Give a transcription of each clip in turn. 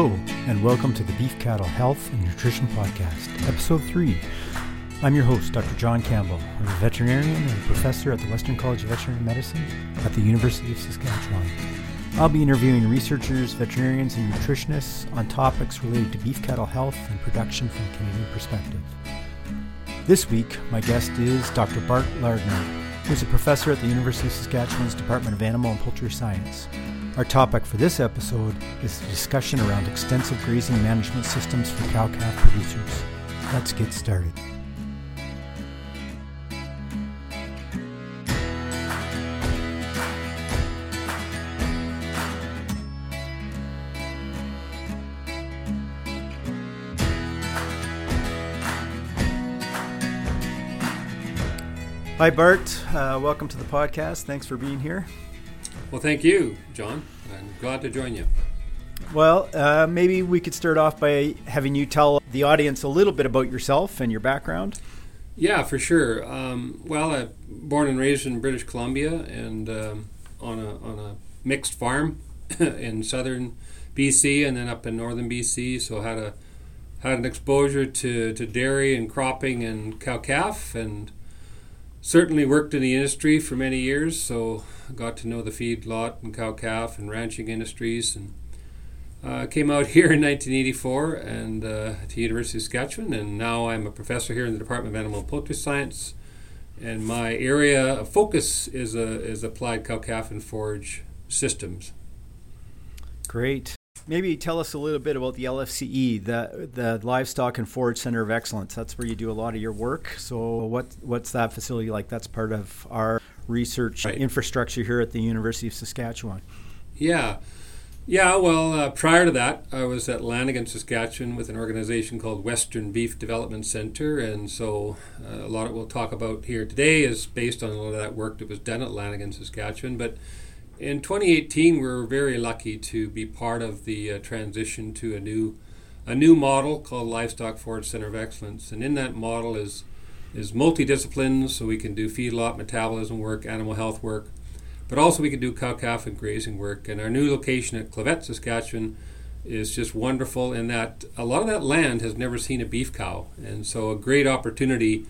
Hello, and welcome to the Beef Cattle Health and Nutrition Podcast, Episode 3. I'm your host, Dr. John Campbell. I'm a veterinarian and a professor at the Western College of Veterinary Medicine at the University of Saskatchewan. I'll be interviewing researchers, veterinarians, and nutritionists on topics related to beef cattle health and production from a Canadian perspective. This week, my guest is Dr. Bart Lardner, who is a professor at the University of Saskatchewan's Department of Animal and Poultry Science. Our topic for this episode is the discussion around extensive grazing management systems for cow calf producers. Let's get started. Hi, Bart. Uh, welcome to the podcast. Thanks for being here. Well, thank you, John. I'm glad to join you. Well, uh, maybe we could start off by having you tell the audience a little bit about yourself and your background. Yeah, for sure. Um, well, I'm born and raised in British Columbia and um, on a on a mixed farm in southern BC and then up in northern BC. So had a had an exposure to, to dairy and cropping and cow calf and certainly worked in the industry for many years, so got to know the feedlot and cow calf and ranching industries and uh, came out here in 1984 and uh, to University of Saskatchewan and now I'm a professor here in the Department of Animal and Poultry Science and my area of focus is, a, is applied cow calf and forage systems. Great. Maybe tell us a little bit about the LFCE, the the Livestock and Forage Center of Excellence. That's where you do a lot of your work. So, what what's that facility like? That's part of our research right. infrastructure here at the University of Saskatchewan. Yeah, yeah. Well, uh, prior to that, I was at Lanigan, Saskatchewan, with an organization called Western Beef Development Center, and so uh, a lot of what we'll talk about here today is based on a lot of that work that was done at Lanigan, Saskatchewan, but in 2018, we were very lucky to be part of the uh, transition to a new a new model called Livestock Forage Center of Excellence, and in that model is is multidisciplines, so we can do feedlot metabolism work, animal health work, but also we can do cow calf and grazing work. And our new location at Clavet, Saskatchewan, is just wonderful in that a lot of that land has never seen a beef cow, and so a great opportunity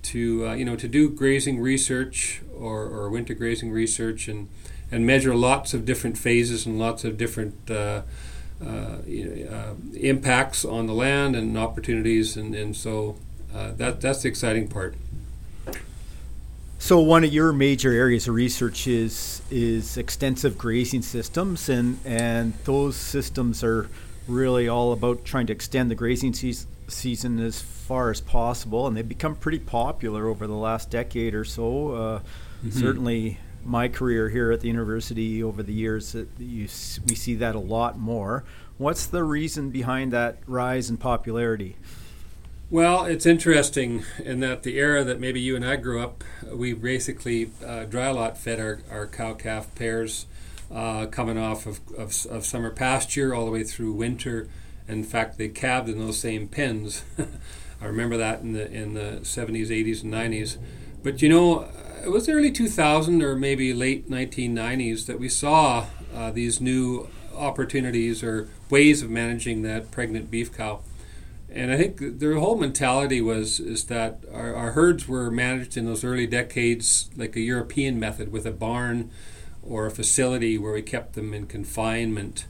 to uh, you know to do grazing research or, or winter grazing research and and measure lots of different phases and lots of different uh, uh, uh, impacts on the land and opportunities, and, and so uh, that that's the exciting part. So one of your major areas of research is is extensive grazing systems, and and those systems are really all about trying to extend the grazing se- season as far as possible, and they've become pretty popular over the last decade or so. Uh, mm-hmm. Certainly, my career here at the university over the years, you, we see that a lot more. What's the reason behind that rise in popularity? Well, it's interesting in that the era that maybe you and I grew up, we basically uh, dry lot fed our, our cow calf pairs uh, coming off of, of, of, summer pasture all the way through winter. In fact, they calved in those same pens. I remember that in the in the 70s, 80s, and 90s. But you know, it was early 2000 or maybe late 1990s that we saw uh, these new opportunities or ways of managing that pregnant beef cow. And I think the whole mentality was is that our, our herds were managed in those early decades like a European method with a barn or a facility where we kept them in confinement.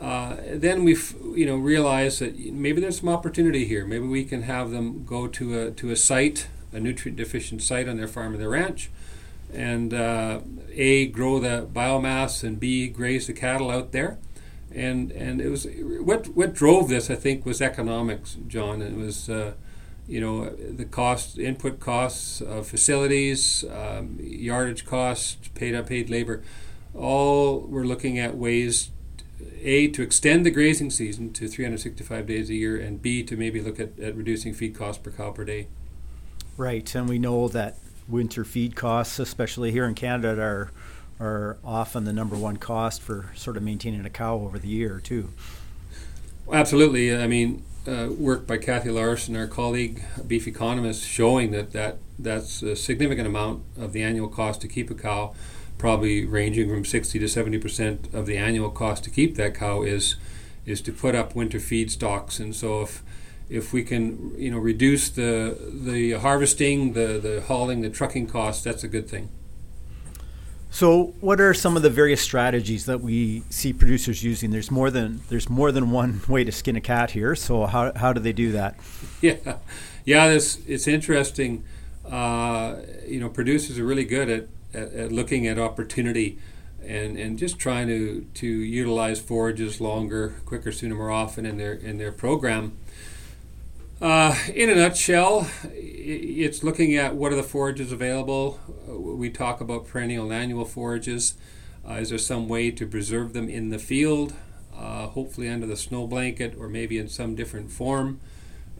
Uh, then we, you know, realized that maybe there's some opportunity here. Maybe we can have them go to a to a site a nutrient deficient site on their farm or their ranch, and uh, a grow the biomass and b graze the cattle out there, and and it was what what drove this I think was economics, John. It was uh, you know the cost input costs of facilities, um, yardage costs, paid unpaid labor, all we're looking at ways. A, to extend the grazing season to 365 days a year, and B, to maybe look at, at reducing feed costs per cow per day. Right, and we know that winter feed costs, especially here in Canada, are are often the number one cost for sort of maintaining a cow over the year too. Absolutely, I mean, uh, work by Kathy Larson, our colleague, beef economist, showing that, that that's a significant amount of the annual cost to keep a cow, probably ranging from 60 to 70 percent of the annual cost to keep that cow is is to put up winter feed stocks. And so if if we can you know reduce the the harvesting, the the hauling, the trucking costs, that's a good thing. So, what are some of the various strategies that we see producers using? There's more than there's more than one way to skin a cat here. So, how how do they do that? Yeah, yeah, it's it's interesting. Uh, you know, producers are really good at, at, at, looking at opportunity and, and just trying to, to utilize forages longer, quicker, sooner, more often in their in their program. Uh, in a nutshell, it's looking at what are the forages available. We talk about perennial and annual forages. Uh, is there some way to preserve them in the field, uh, hopefully under the snow blanket or maybe in some different form?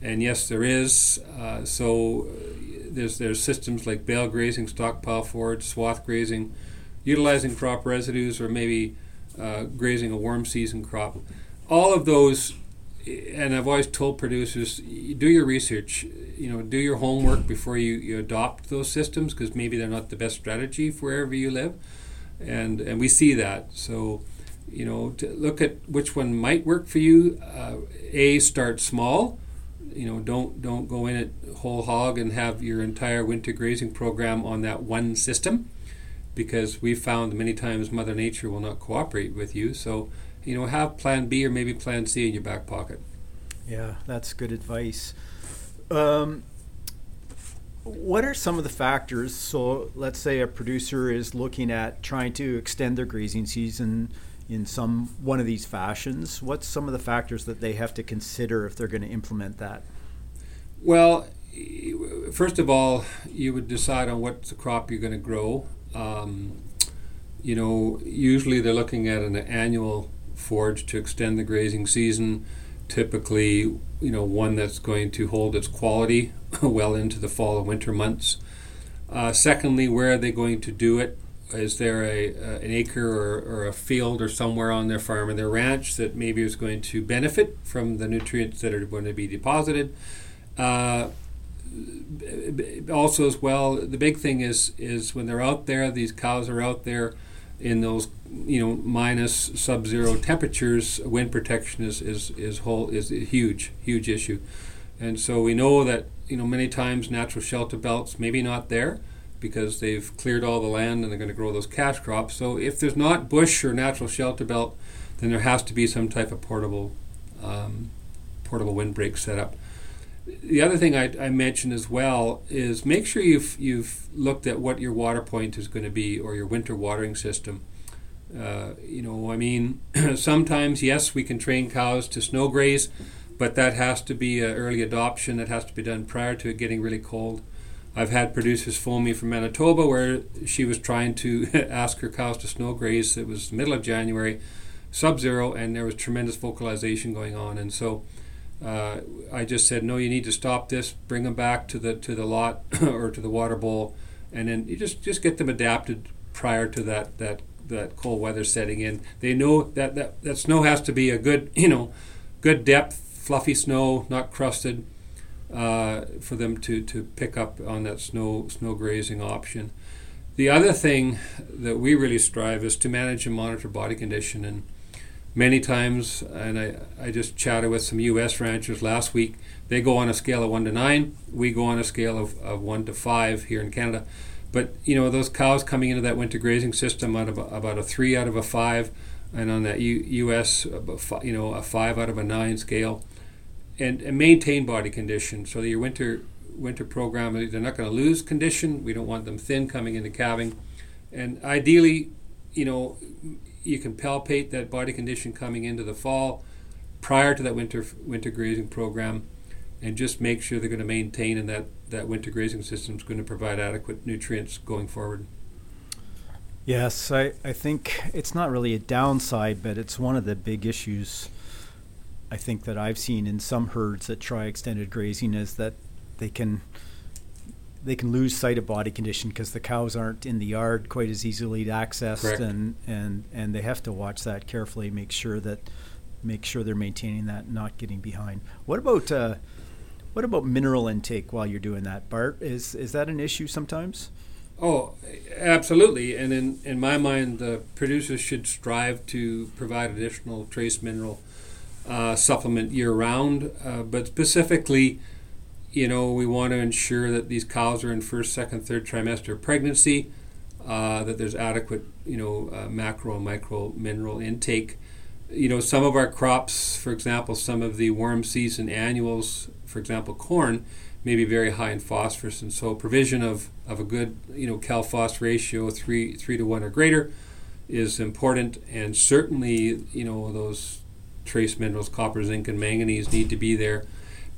And yes, there is. Uh, so uh, there's there's systems like bale grazing, stockpile forage, swath grazing, utilizing crop residues, or maybe uh, grazing a warm season crop. All of those and I've always told producers, do your research. You know, do your homework before you, you adopt those systems because maybe they're not the best strategy for wherever you live, and and we see that. So, you know, look at which one might work for you. Uh, a start small. You know, don't don't go in it whole hog and have your entire winter grazing program on that one system, because we found many times Mother Nature will not cooperate with you. So you know, have plan B or maybe plan C in your back pocket. Yeah, that's good advice. Um, what are some of the factors? So, let's say a producer is looking at trying to extend their grazing season in some one of these fashions. What's some of the factors that they have to consider if they're going to implement that? Well, first of all, you would decide on what the crop you're going to grow. Um, you know, usually they're looking at an annual forage to extend the grazing season. Typically, you know, one that's going to hold its quality well into the fall and winter months. Uh, secondly, where are they going to do it? Is there a, uh, an acre or, or, a field or somewhere on their farm or their ranch that maybe is going to benefit from the nutrients that are going to be deposited? Uh, also, as well, the big thing is is when they're out there, these cows are out there in those you know minus sub-zero temperatures, wind protection is is is whole is a huge huge issue, and so we know that you know many times natural shelter belts maybe not there because they've cleared all the land and they're going to grow those cash crops. So if there's not bush or natural shelter belt, then there has to be some type of portable um, portable windbreak set up the other thing I, I, mentioned as well is make sure you've you've looked at what your water point is going to be or your winter watering system. Uh, you know, I mean, sometimes yes, we can train cows to snow graze, but that has to be an early adoption. That has to be done prior to it getting really cold. I've had producers phone me from Manitoba where she was trying to ask her cows to snow graze. It was middle of January, sub-zero, and there was tremendous vocalization going on, and so uh, I just said, no, you need to stop this. Bring them back to the to the lot or to the water bowl, and then you just just get them adapted prior to that that that cold weather setting in. They know that that, that snow has to be a good you know good depth, fluffy snow, not crusted, uh, for them to to pick up on that snow snow grazing option. The other thing that we really strive is to manage and monitor body condition and many times, and I, I just chatted with some U.S. ranchers last week. They go on a scale of one to nine. We go on a scale of, of one to five here in Canada. But you know those cows coming into that winter grazing system out of a, about a three out of a five, and on that U, U.S. you know a five out of a nine scale, and, and maintain body condition so that your winter winter program they're not going to lose condition. We don't want them thin coming into calving, and ideally, you know, you can palpate that body condition coming into the fall prior to that winter winter grazing program and just make sure they're going to maintain and that that winter grazing system is going to provide adequate nutrients going forward. Yes, I, I think it's not really a downside, but it's one of the big issues I think that I've seen in some herds that try extended grazing is that they can they can lose sight of body condition because the cows aren't in the yard quite as easily accessed, Correct. and and and they have to watch that carefully, make sure that make sure they're maintaining that, not getting behind. What about uh, what about mineral intake while you're doing that, Bart? Is is that an issue sometimes? Oh, absolutely. And in, in my mind, the producers should strive to provide additional trace mineral uh, supplement year round, uh, but specifically, you know, we want to ensure that these cows are in first, second, third trimester pregnancy, uh, that there's adequate, you know, uh, macro and micro mineral intake. You know, some of our crops, for example, some of the warm season annuals, for example, corn, may be very high in phosphorus, and so provision of, of a good, you know, cal phos ratio three three to one or greater is important, and certainly, you know, those trace minerals, copper, zinc, and manganese need to be there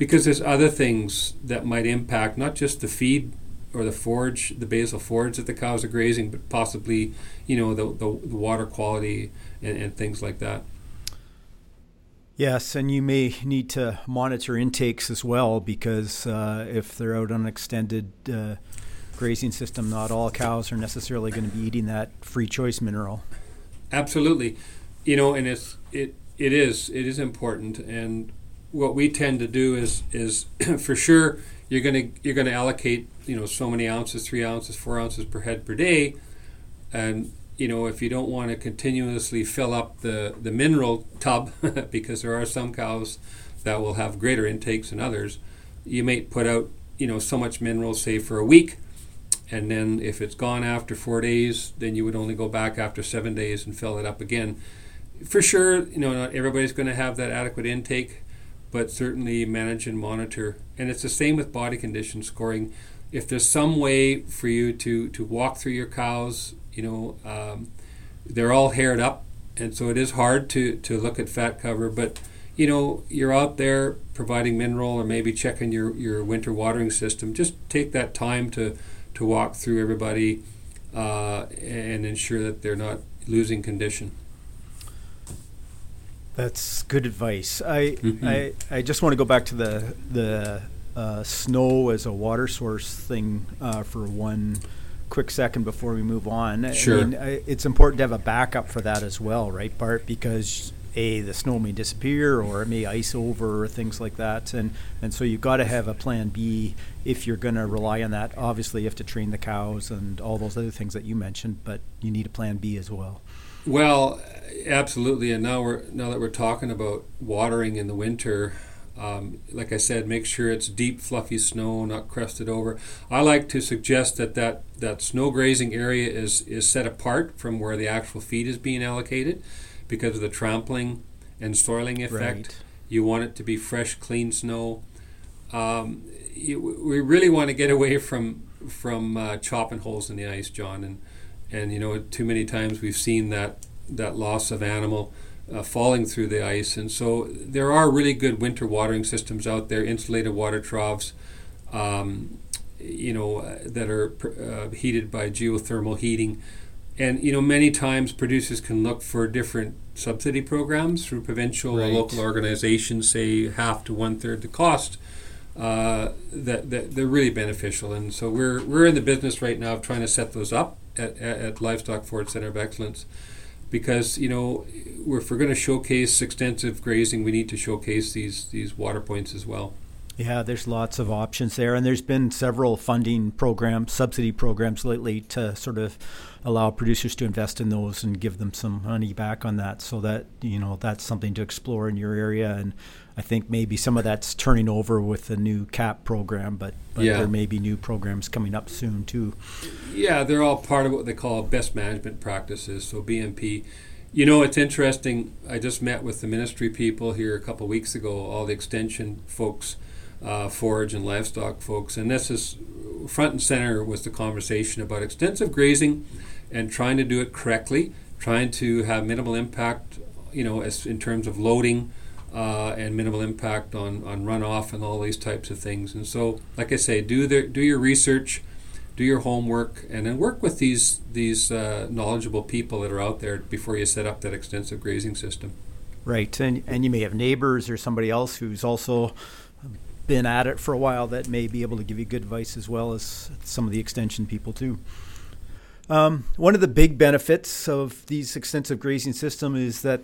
because there's other things that might impact not just the feed or the forage, the basal forage that the cows are grazing, but possibly, you know, the, the, the water quality and, and, things like that. Yes, and you may need to monitor intakes as well because uh, if they're out on an extended uh, grazing system, not all cows are necessarily going to be eating that free choice mineral. Absolutely, you know, and it's it it is it is important, and what we tend to do is is for sure you're gonna you're gonna allocate you know so many ounces, three ounces, four ounces per head per day, and you know if you don't want to continuously fill up the the mineral tub because there are some cows that will have greater intakes than others, you may put out you know so much mineral say for a week. And then if it's gone after four days, then you would only go back after seven days and fill it up again. For sure, you know, not everybody's going to have that adequate intake, but certainly manage and monitor. And it's the same with body condition scoring. If there's some way for you to, to walk through your cows, you know, um, they're all haired up, and so it is hard to, to look at fat cover, but you know, you're out there providing mineral or maybe checking your, your winter watering system. Just take that time to to walk through everybody uh, and ensure that they're not losing condition. That's good advice. I, mm-hmm. I, I just want to go back to the the uh, snow as a water source thing uh, for one quick second before we move on. Sure. I mean, I, it's important to have a backup for that as well, right, Bart? Because a the snow may disappear or it may ice over or things like that and and so you've got to have a plan b if you're going to rely on that obviously you have to train the cows and all those other things that you mentioned but you need a plan b as well well absolutely and now we're now that we're talking about watering in the winter um, like I said, make sure it's deep, fluffy snow, not crusted over. I like to suggest that that, that snow grazing area is, is set apart from where the actual feed is being allocated because of the trampling and soiling effect. Right. You want it to be fresh, clean snow. Um, you, we really want to get away from from uh, chopping holes in the ice, John, and and you know too many times we've seen that that loss of animal uh, falling through the ice, and so there are really good winter watering systems out there, insulated water troughs. Um, you know, uh, that are uh, heated by geothermal heating and you know many times producers can look for different subsidy programs through provincial right. or local organizations say half to one third the cost uh, that, that they're really beneficial and so we're we're in the business right now of trying to set those up at, at, livestock forage center of excellence. Because you know if we're going to showcase extensive grazing we need to showcase these these water points as well yeah, there's lots of options there, and there's been several funding programs, subsidy programs lately to sort of allow producers to invest in those and give them some money back on that. So that you know that's something to explore in your area, and I think maybe some of that's turning over with the new CAP program, but, but yeah. there may be new programs coming up soon too. Yeah, they're all part of what they call best management practices. So BMP. You know, it's interesting. I just met with the ministry people here a couple of weeks ago, all the extension folks uh, forage and livestock folks. And this is front and center was the conversation about extensive grazing and trying to do it correctly, trying to have minimal impact, you know, as in terms of loading uh, and minimal impact on, on runoff and all these types of things. And so, like I say, do the, do your research, do your homework, and then work with these these uh, knowledgeable people that are out there before you set up that extensive grazing system. Right, and and you may have neighbors or somebody else who's also been at it for a while that may be able to give you good advice as well as some of the extension people too. Um, one of the big benefits of these extensive grazing system is that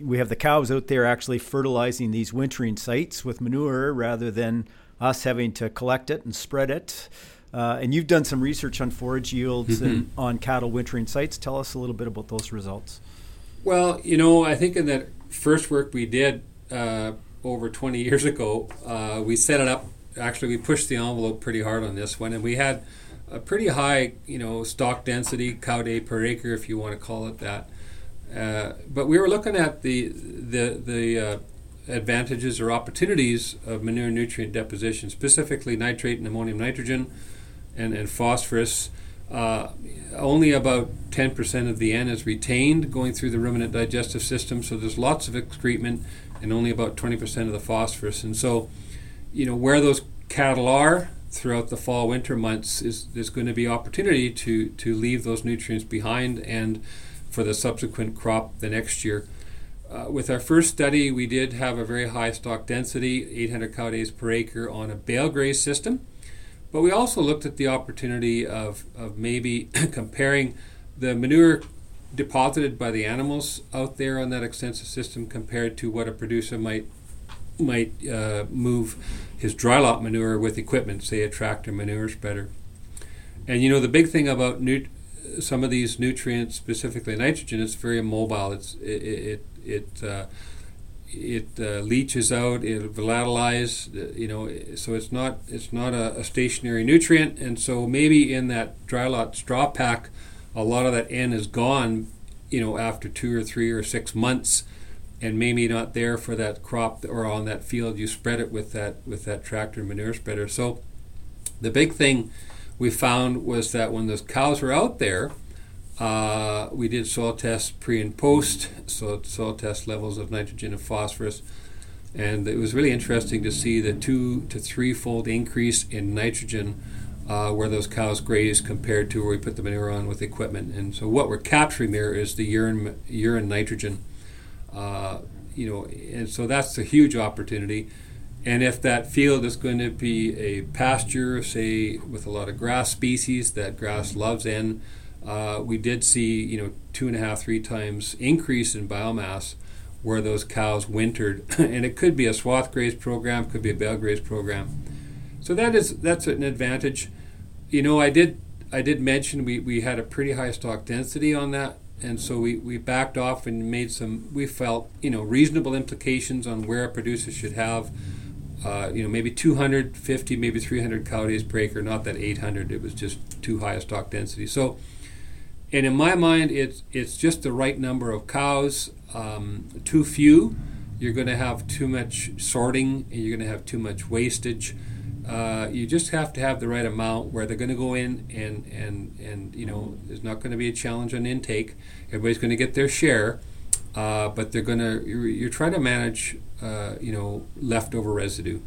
we have the cows out there actually fertilizing these wintering sites with manure rather than us having to collect it and spread it. Uh, and you've done some research on forage yields mm-hmm. and on cattle wintering sites. Tell us a little bit about those results. Well, you know, I think in that first work we did, uh, over 20 years ago. Uh, we set it up. Actually, we pushed the envelope pretty hard on this one, and we had a pretty high, you know, stock density, cow day per acre, if you want to call it that. Uh, but we were looking at the the the uh, advantages or opportunities of manure nutrient deposition, specifically nitrate and ammonium nitrogen, and and phosphorus. Uh, only about 10% of the N is retained going through the ruminant digestive system, so there's lots of excrement and only about 20% of the phosphorus. And so, you know, where those cattle are, throughout the fall winter months is there's going to be opportunity to to leave those nutrients behind and for the subsequent crop the next year. Uh, with our first study, we did have a very high stock density, 800 cow days per acre on a bale graze system. But we also looked at the opportunity of, of maybe comparing the manure deposited by the animals out there on that extensive system compared to what a producer might might uh, move his dry lot manure with equipment, say a tractor manure spreader. And you know the big thing about some of these nutrients, specifically nitrogen, it's very mobile. It's it it it, uh, it uh, leaches out. It volatilizes. Uh, you know, so it's not it's not a, a, stationary nutrient. And so maybe in that dry lot straw pack, a lot of that N is gone. You know, after two or three or six months and maybe not there for that crop or on that field, you spread it with that with that tractor manure spreader. So the big thing we found was that when those cows were out there, uh, we did soil tests pre and post, so soil test levels of nitrogen and phosphorus, and it was really interesting to see the two to three fold increase in nitrogen. Uh, where those cows graze compared to where we put the manure on with equipment. And so what we're capturing there is the urine, urine nitrogen. Uh, you know, and so that's a huge opportunity. And if that field is going to be a pasture, say with a lot of grass species that grass loves in, uh, we did see you know two and a half, three times increase in biomass where those cows wintered, and it could be a swath graze program, could be a bale graze program. So that is that's an advantage. You know, I did I did mention we, we had a pretty high stock density on that and so we, we backed off and made some we felt you know reasonable implications on where a producer should have uh, you know maybe 250 maybe 300 cow days per acre not that 800 it was just too high a stock density so and in my mind it's it's just the right number of cows um, too few you're going to have too much sorting and you're going to have too much wastage uh, you just have to have the right amount where they're going to go in and and and you know there's not going to be a challenge on intake. Everybody's going to get their share, uh, but they're going to you're, you're, trying to manage uh, you know leftover residue.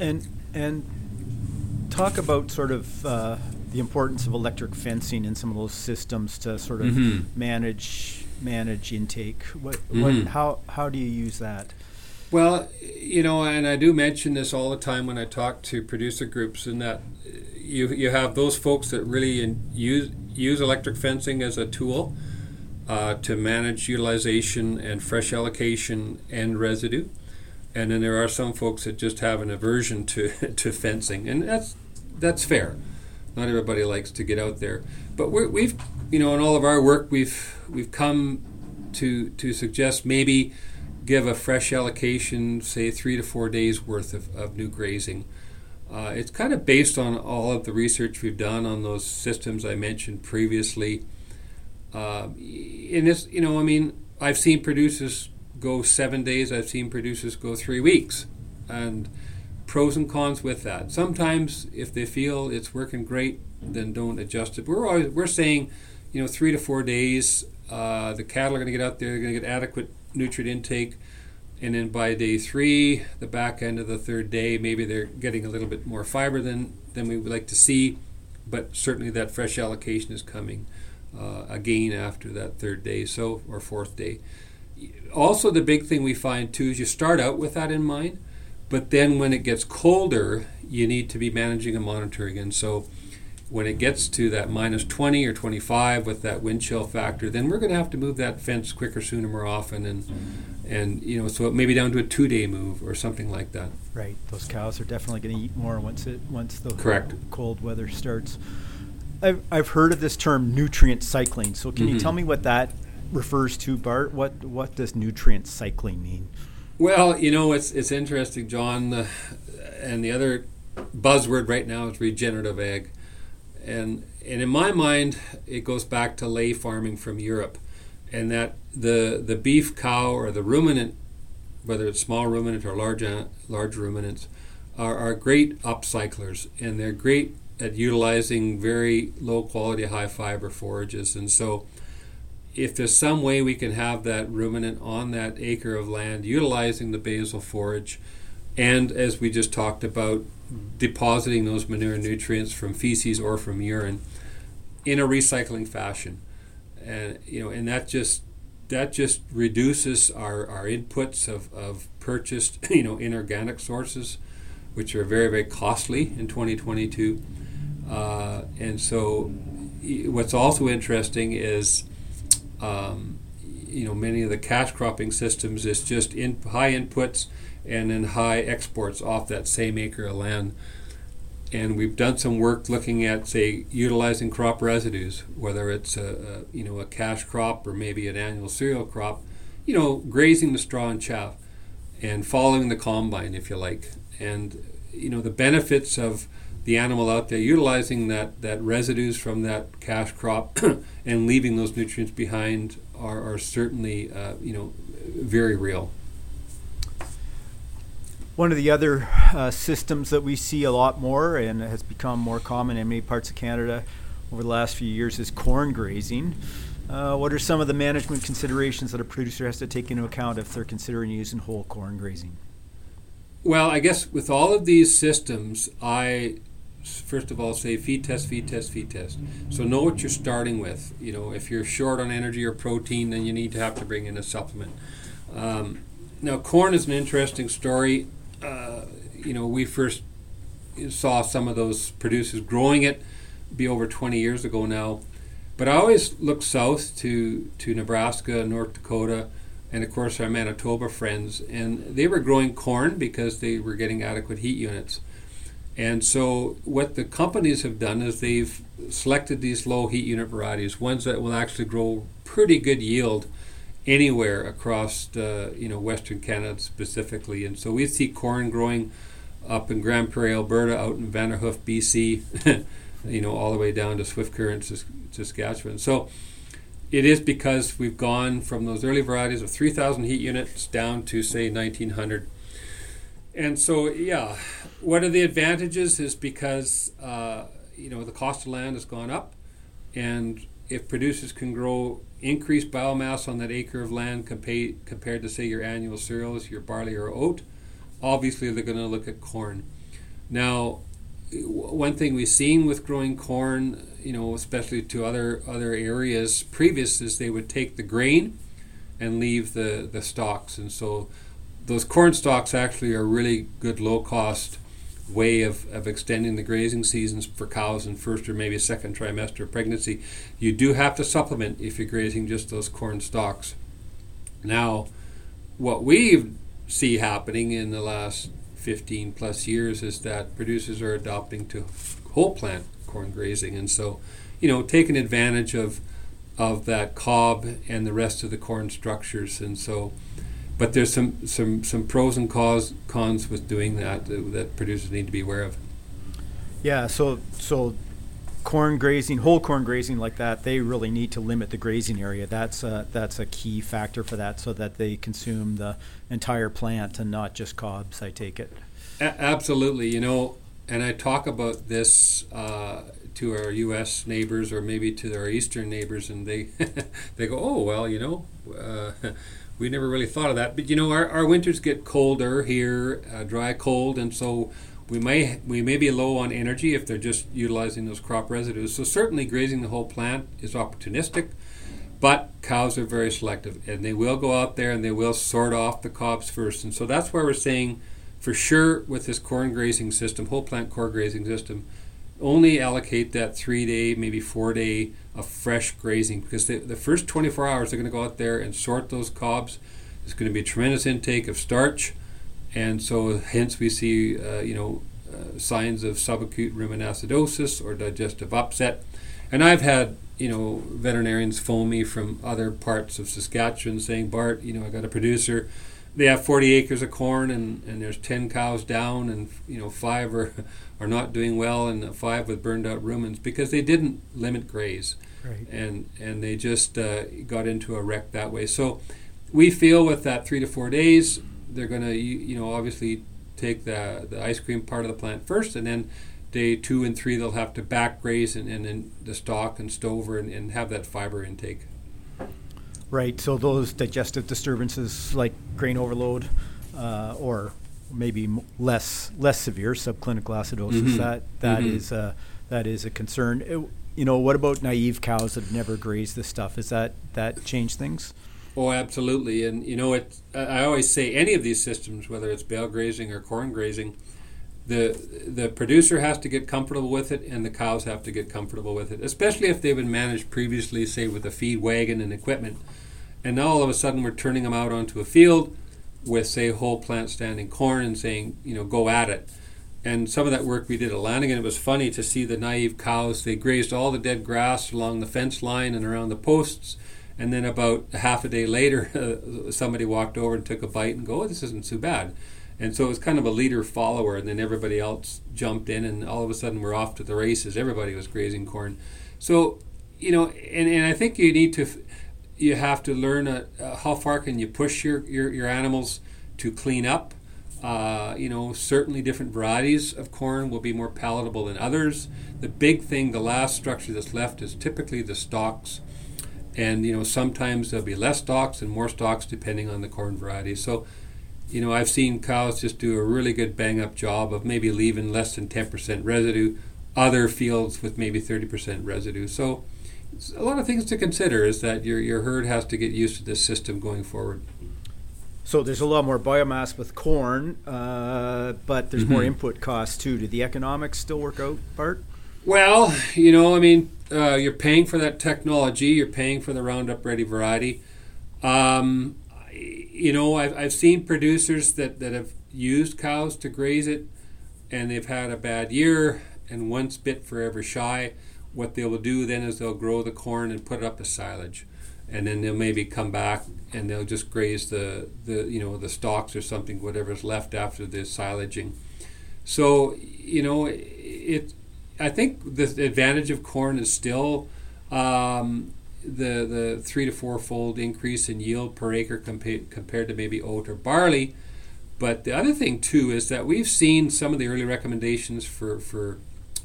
And and talk about sort of uh, the importance of electric fencing in some of those systems to sort of mm-hmm. manage manage intake. What, mm-hmm. what how how do you use that? Well, you know, and I do mention this all the time when I talk to producer groups, in that you you have those folks that really in, use use electric fencing as a tool uh, to manage utilization and fresh allocation and residue, and then there are some folks that just have an aversion to to fencing, and that's that's fair. Not everybody likes to get out there, but we have you know in all of our work we've we've come to to suggest maybe give a fresh allocation, say three to four days worth of, of new grazing. Uh, it's kind of based on all of the research we've done on those systems I mentioned previously. Uh, and it's, you know, I mean, I've seen producers go seven days, I've seen producers go three weeks. And pros and cons with that. Sometimes, if they feel it's working great, then don't adjust it. We're always, we're saying, you know, three to four days. Uh, the cattle are going to get out there, they're going to get adequate nutrient intake. And then by day three, the back end of the third day, maybe they're getting a little bit more fiber than, than we would like to see, but certainly that fresh allocation is coming uh, again after that third day, so or fourth day. Also, the big thing we find too is you start out with that in mind, but then when it gets colder, you need to be managing and monitoring. And so, when it gets to that minus 20 or 25 with that wind chill factor, then we're going to have to move that fence quicker, sooner, more often, and and you know, so maybe down to a two-day move or something like that. Right. Those cows are definitely going to eat more once it once the correct cold weather starts. I've I've heard of this term nutrient cycling. So can mm-hmm. you tell me what that refers to, Bart? What what does nutrient cycling mean? Well, you know, it's it's interesting, John, uh, and the other buzzword right now is regenerative ag, and and in my mind, it goes back to ley farming from Europe, and that the the beef cow or the ruminant, whether it's small ruminant or large large ruminants, are, are great upcyclers, and they're great at utilizing very low quality, high fiber forages, and so if there's some way we can have that ruminant on that acre of land utilizing the basal forage, and as we just talked about, depositing those manure nutrients from feces or from urine in a recycling fashion, and you know, and that just that just reduces our, our inputs of, of purchased you know inorganic sources, which are very very costly in 2022, uh, and so what's also interesting is um, you know, many of the cash cropping systems is just in high inputs and then high exports off that same acre of land. And we've done some work looking at, say, utilizing crop residues, whether it's a, a you know a cash crop or maybe an annual cereal crop, you know, grazing the straw and chaff, and following the combine, if you like. And you know the benefits of the animal out there utilizing that, that residues from that cash crop and leaving those nutrients behind are, are certainly uh, you know very real. One of the other uh, systems that we see a lot more and has become more common in many parts of Canada over the last few years is corn grazing. Uh, what are some of the management considerations that a producer has to take into account if they're considering using whole corn grazing? Well, I guess with all of these systems, I first of all say feed test, feed test, feed test. So know what you're starting with. You know, if you're short on energy or protein, then you need to have to bring in a supplement. Um, now, corn is an interesting story. Uh, you know, we first saw some of those producers growing it, be over 20 years ago now. But I always look south to, to Nebraska, North Dakota, and of course our Manitoba friends, and they were growing corn because they were getting adequate heat units. And so, what the companies have done is they've selected these low heat unit varieties, ones that will actually grow pretty good yield anywhere across uh, you know Western Canada specifically. And so we see corn growing up in Grande Prairie, Alberta, out in Vanderhoof, BC, you know, all the way down to Swift Current, Saskatchewan. So it is because we've gone from those early varieties of 3,000 heat units down to say 1,900 and so, yeah, what are the advantages is because, uh, you know, the cost of land has gone up. And if producers can grow increased biomass on that acre of land compa- compared to, say, your annual cereals, your barley or oat, obviously they're going to look at corn. Now, one thing we've seen with growing corn, you know, especially to other other areas previous, is they would take the grain and leave the the stalks, and so those corn stalks actually are really good low cost way of, of extending the grazing seasons for cows in first or maybe second trimester of pregnancy. You do have to supplement if you're grazing just those corn stalks. Now, what we see happening in the last 15 plus years is that producers are adopting to whole plant corn grazing, and so you know taking advantage of of that cob and the rest of the corn structures, and so but there's some some some pros and cons cons with doing that uh, that producers need to be aware of. Yeah, so so corn grazing, whole corn grazing like that, they really need to limit the grazing area. That's a, that's a key factor for that, so that they consume the entire plant and not just cobs. I take it. A- absolutely, you know, and I talk about this uh, to our U.S. neighbors or maybe to our Eastern neighbors, and they they go, "Oh well, you know." Uh, we never really thought of that. But you know, our, our winters get colder here, uh, dry, cold, and so we may we may be low on energy if they're just utilizing those crop residues. So certainly, grazing the whole plant is opportunistic, but cows are very selective, and they will go out there and they will sort off the cobs first. And so that's why we're saying, for sure, with this corn grazing system, whole plant corn grazing system, only allocate that three day, maybe four day of fresh grazing because the, the first 24 hours they're going to go out there and sort those cobs. There's going to be a tremendous intake of starch, and so hence we see uh, you know uh, signs of subacute rumen acidosis or digestive upset. And I've had you know veterinarians phone me from other parts of Saskatchewan saying, Bart, you know I got a producer they have 40 acres of corn and, and there's 10 cows down and you know five are are not doing well and five with burned out rumens because they didn't limit graze. Right. and and they just uh, got into a wreck that way. So we feel with that three to four days they're going to you, you know obviously take the the ice cream part of the plant first and then day two and three they'll have to back graze and, and then the stalk and stover and, and have that fiber intake Right. So those digestive disturbances like grain overload, uh, or maybe m- less less severe subclinical acidosis. Mhm. That that Mhm. is a that is a concern. It- you know, what about naive cows that have never grazed this stuff? Is that that change things? Oh, absolutely. And you know, it. I I always say any of these systems, whether it's bale grazing or corn grazing, the the producer has to get comfortable with it, and the cows have to get comfortable with it. Especially if they've been managed previously, say with a feed wagon and equipment, and now all of a sudden we're turning them out onto a field with say whole plant standing corn and saying, you know, go at it. And some of that work we did at Lanigan, it was funny to see the naive cows. They grazed all the dead grass along the fence line and around the posts and then about half a day later, somebody walked over and took a bite and go, oh, this isn't too bad. And so it was kind of a leader follower, and then everybody else jumped in, and all of a sudden we're off to the races. Everybody was grazing corn. So, you know, and, and I think you need to, you have to learn uh, uh, how far can you push your, your, your animals to clean up. Uh, you know, certainly different varieties of corn will be more palatable than others. The big thing, the last structure that's left, is typically the stalks and you know sometimes there'll be less stalks and more stalks depending on the corn variety. So, you know, I've seen cows just do a really good bang up job of maybe leaving less than 10% residue, other fields with maybe 30% residue. So, a lot of things to consider is that your your herd has to get used to this system going forward. So there's a lot more biomass with corn, uh, but there's more Mhm. input costs too. Do the economics still work out, Bart? Well, you know, I mean, uh, you're paying for that technology. You're paying for the Roundup Ready variety. Um, you know, I've, I've seen producers that, that have used cows to graze it, and they've had a bad year, and once bit forever shy. What they will do then is they'll grow the corn and put it up as silage, and then they'll maybe come back and they'll just graze the, the you know the stalks or something, whatever's left after the silaging. So you know, it. I think the advantage of corn is still um, the the three to four fold increase in yield per acre compa- compared to maybe oat or barley. But the other thing too is that we've seen some of the early recommendations for, for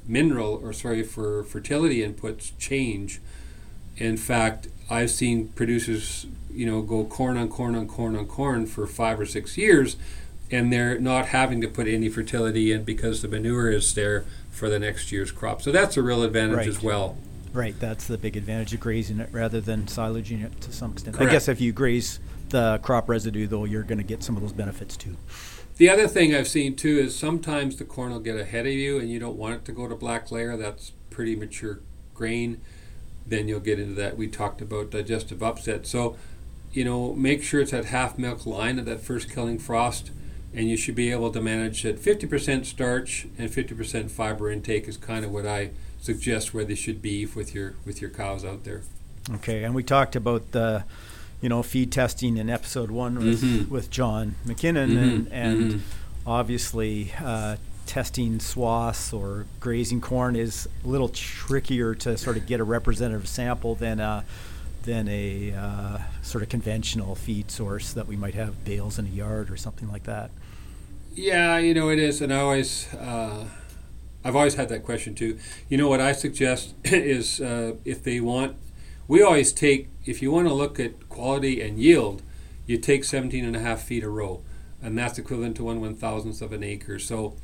mineral or sorry for fertility inputs change. In fact, I've seen producers you know go corn on corn on corn on corn for five or six years, and they're not having to put any fertility in because the manure is there for the next year's crop. So that's a real advantage Right. as well. Right, that's the big advantage of grazing it rather than silaging it to some extent. I guess if you graze the crop residue, though, you're going to get some of those benefits too. The other thing I've seen too is sometimes the corn will get ahead of you and you don't want it to go to black layer. That's pretty mature grain. Then you'll get into that. We talked about digestive upset. So, you know, make sure it's at half milk line at that first killing frost, and you should be able to manage at 50% starch and 50% fiber intake is kind of what I suggest where they should be with your with your cows out there. Okay, and we talked about the, you know, feed testing in episode one with, Mhm. with John McKinnon, Mhm, and, and mhm. obviously uh, testing swaths or grazing corn is a little trickier to sort of get a representative sample than a, than a uh, sort of conventional feed source that we might have bales in a yard or something like that. Yeah, you know it is, and I always, uh, I've always had that question too. You know what I suggest is uh, if they want, we always take if you want to look at quality and yield, you take 17 and a half feet a row, and that's equivalent to one one thousandth of an acre. So,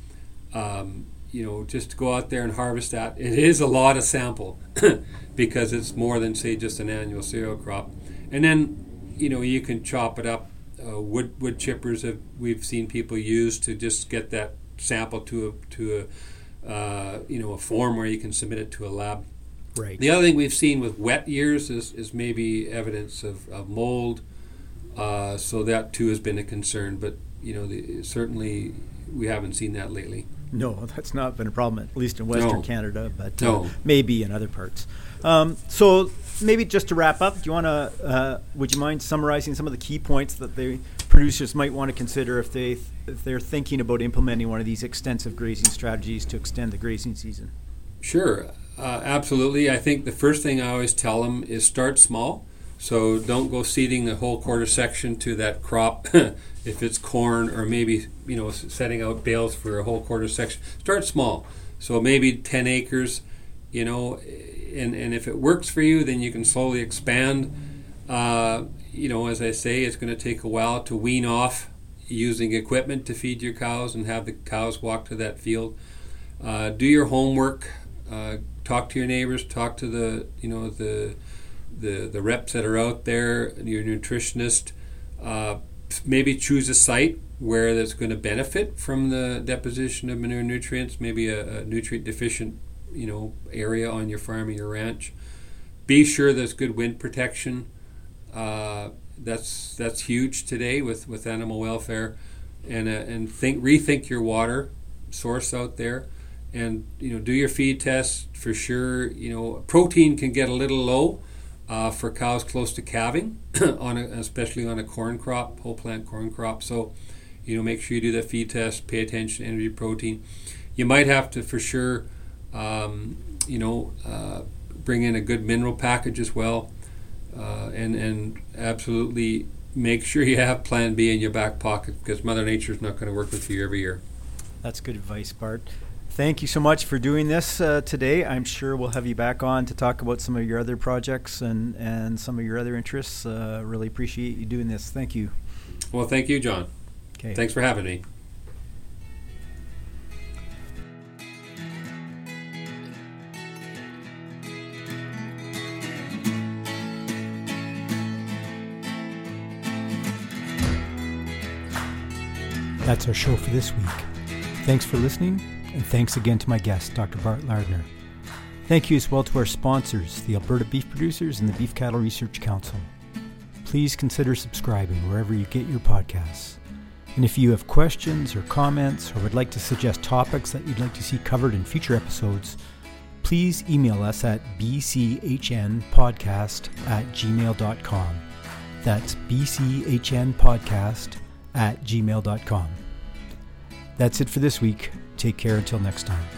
um, you know, just go out there and harvest that, it is a lot of sample because it's more than say just an annual cereal crop, and then you know you can chop it up uh, wood wood chippers have we've seen people use to just get that sample to a to a uh, you know a form where you can submit it to a lab. Right. The other thing we've seen with wet years is, is maybe evidence of, of mold. Uh, so that too has been a concern, but you know the, certainly we haven't seen that lately. No, that's not been a problem, at least in Western No. Canada, but No. uh, maybe in other parts. Um, so maybe just to wrap up, do you want to? Uh, would you mind summarizing some of the key points that the producers might want to consider if they if they're thinking about implementing one of these extensive grazing strategies to extend the grazing season? Sure, uh, absolutely. I think the first thing I always tell them is start small. So don't go seeding a whole quarter section to that crop if it's corn or maybe you know setting out bales for a whole quarter section. Start small. So maybe 10 acres, you know, and, and if it works for you, then you can slowly expand. Uh, you know, as I say, it's going to take a while to wean off using equipment to feed your cows and have the cows walk to that field. Uh, do your homework. Uh, talk to your neighbors. Talk to the you know the the the reps that are out there. Your nutritionist. Uh, maybe choose a site where that's going to benefit from the deposition of manure nutrients. Maybe a, a nutrient deficient you know area on your farm or your ranch. Be sure there's good wind protection. Uh, that's that's huge today with, with animal welfare, and uh, and think rethink your water source out there, and you know do your feed test for sure. You know protein can get a little low uh, for cows close to calving, on a, especially on a corn crop, whole plant corn crop. So you know make sure you do that feed test. Pay attention to energy protein. You might have to for sure um, you know, uh, bring in a good mineral package as well, uh, and and absolutely make sure you have Plan B in your back pocket because Mother Nature is not going to work with you every year. That's good advice, Bart. Thank you so much for doing this uh, today. I'm sure we'll have you back on to talk about some of your other projects and, and some of your other interests. Uh, really appreciate you doing this. Thank you. Well, thank you, John. Okay. Thanks for having me. That's our show for this week. Thanks for listening, and thanks again to my guest, Dr. Bart Lardner. Thank you as well to our sponsors, the Alberta Beef Producers and the Beef Cattle Research Council. Please consider subscribing wherever you get your podcasts. And if you have questions or comments or would like to suggest topics that you'd like to see covered in future episodes, please email us at bchnpodcast at gmail.com. That's bchnpodcast at gmail.com. That's it for this week. Take care until next time.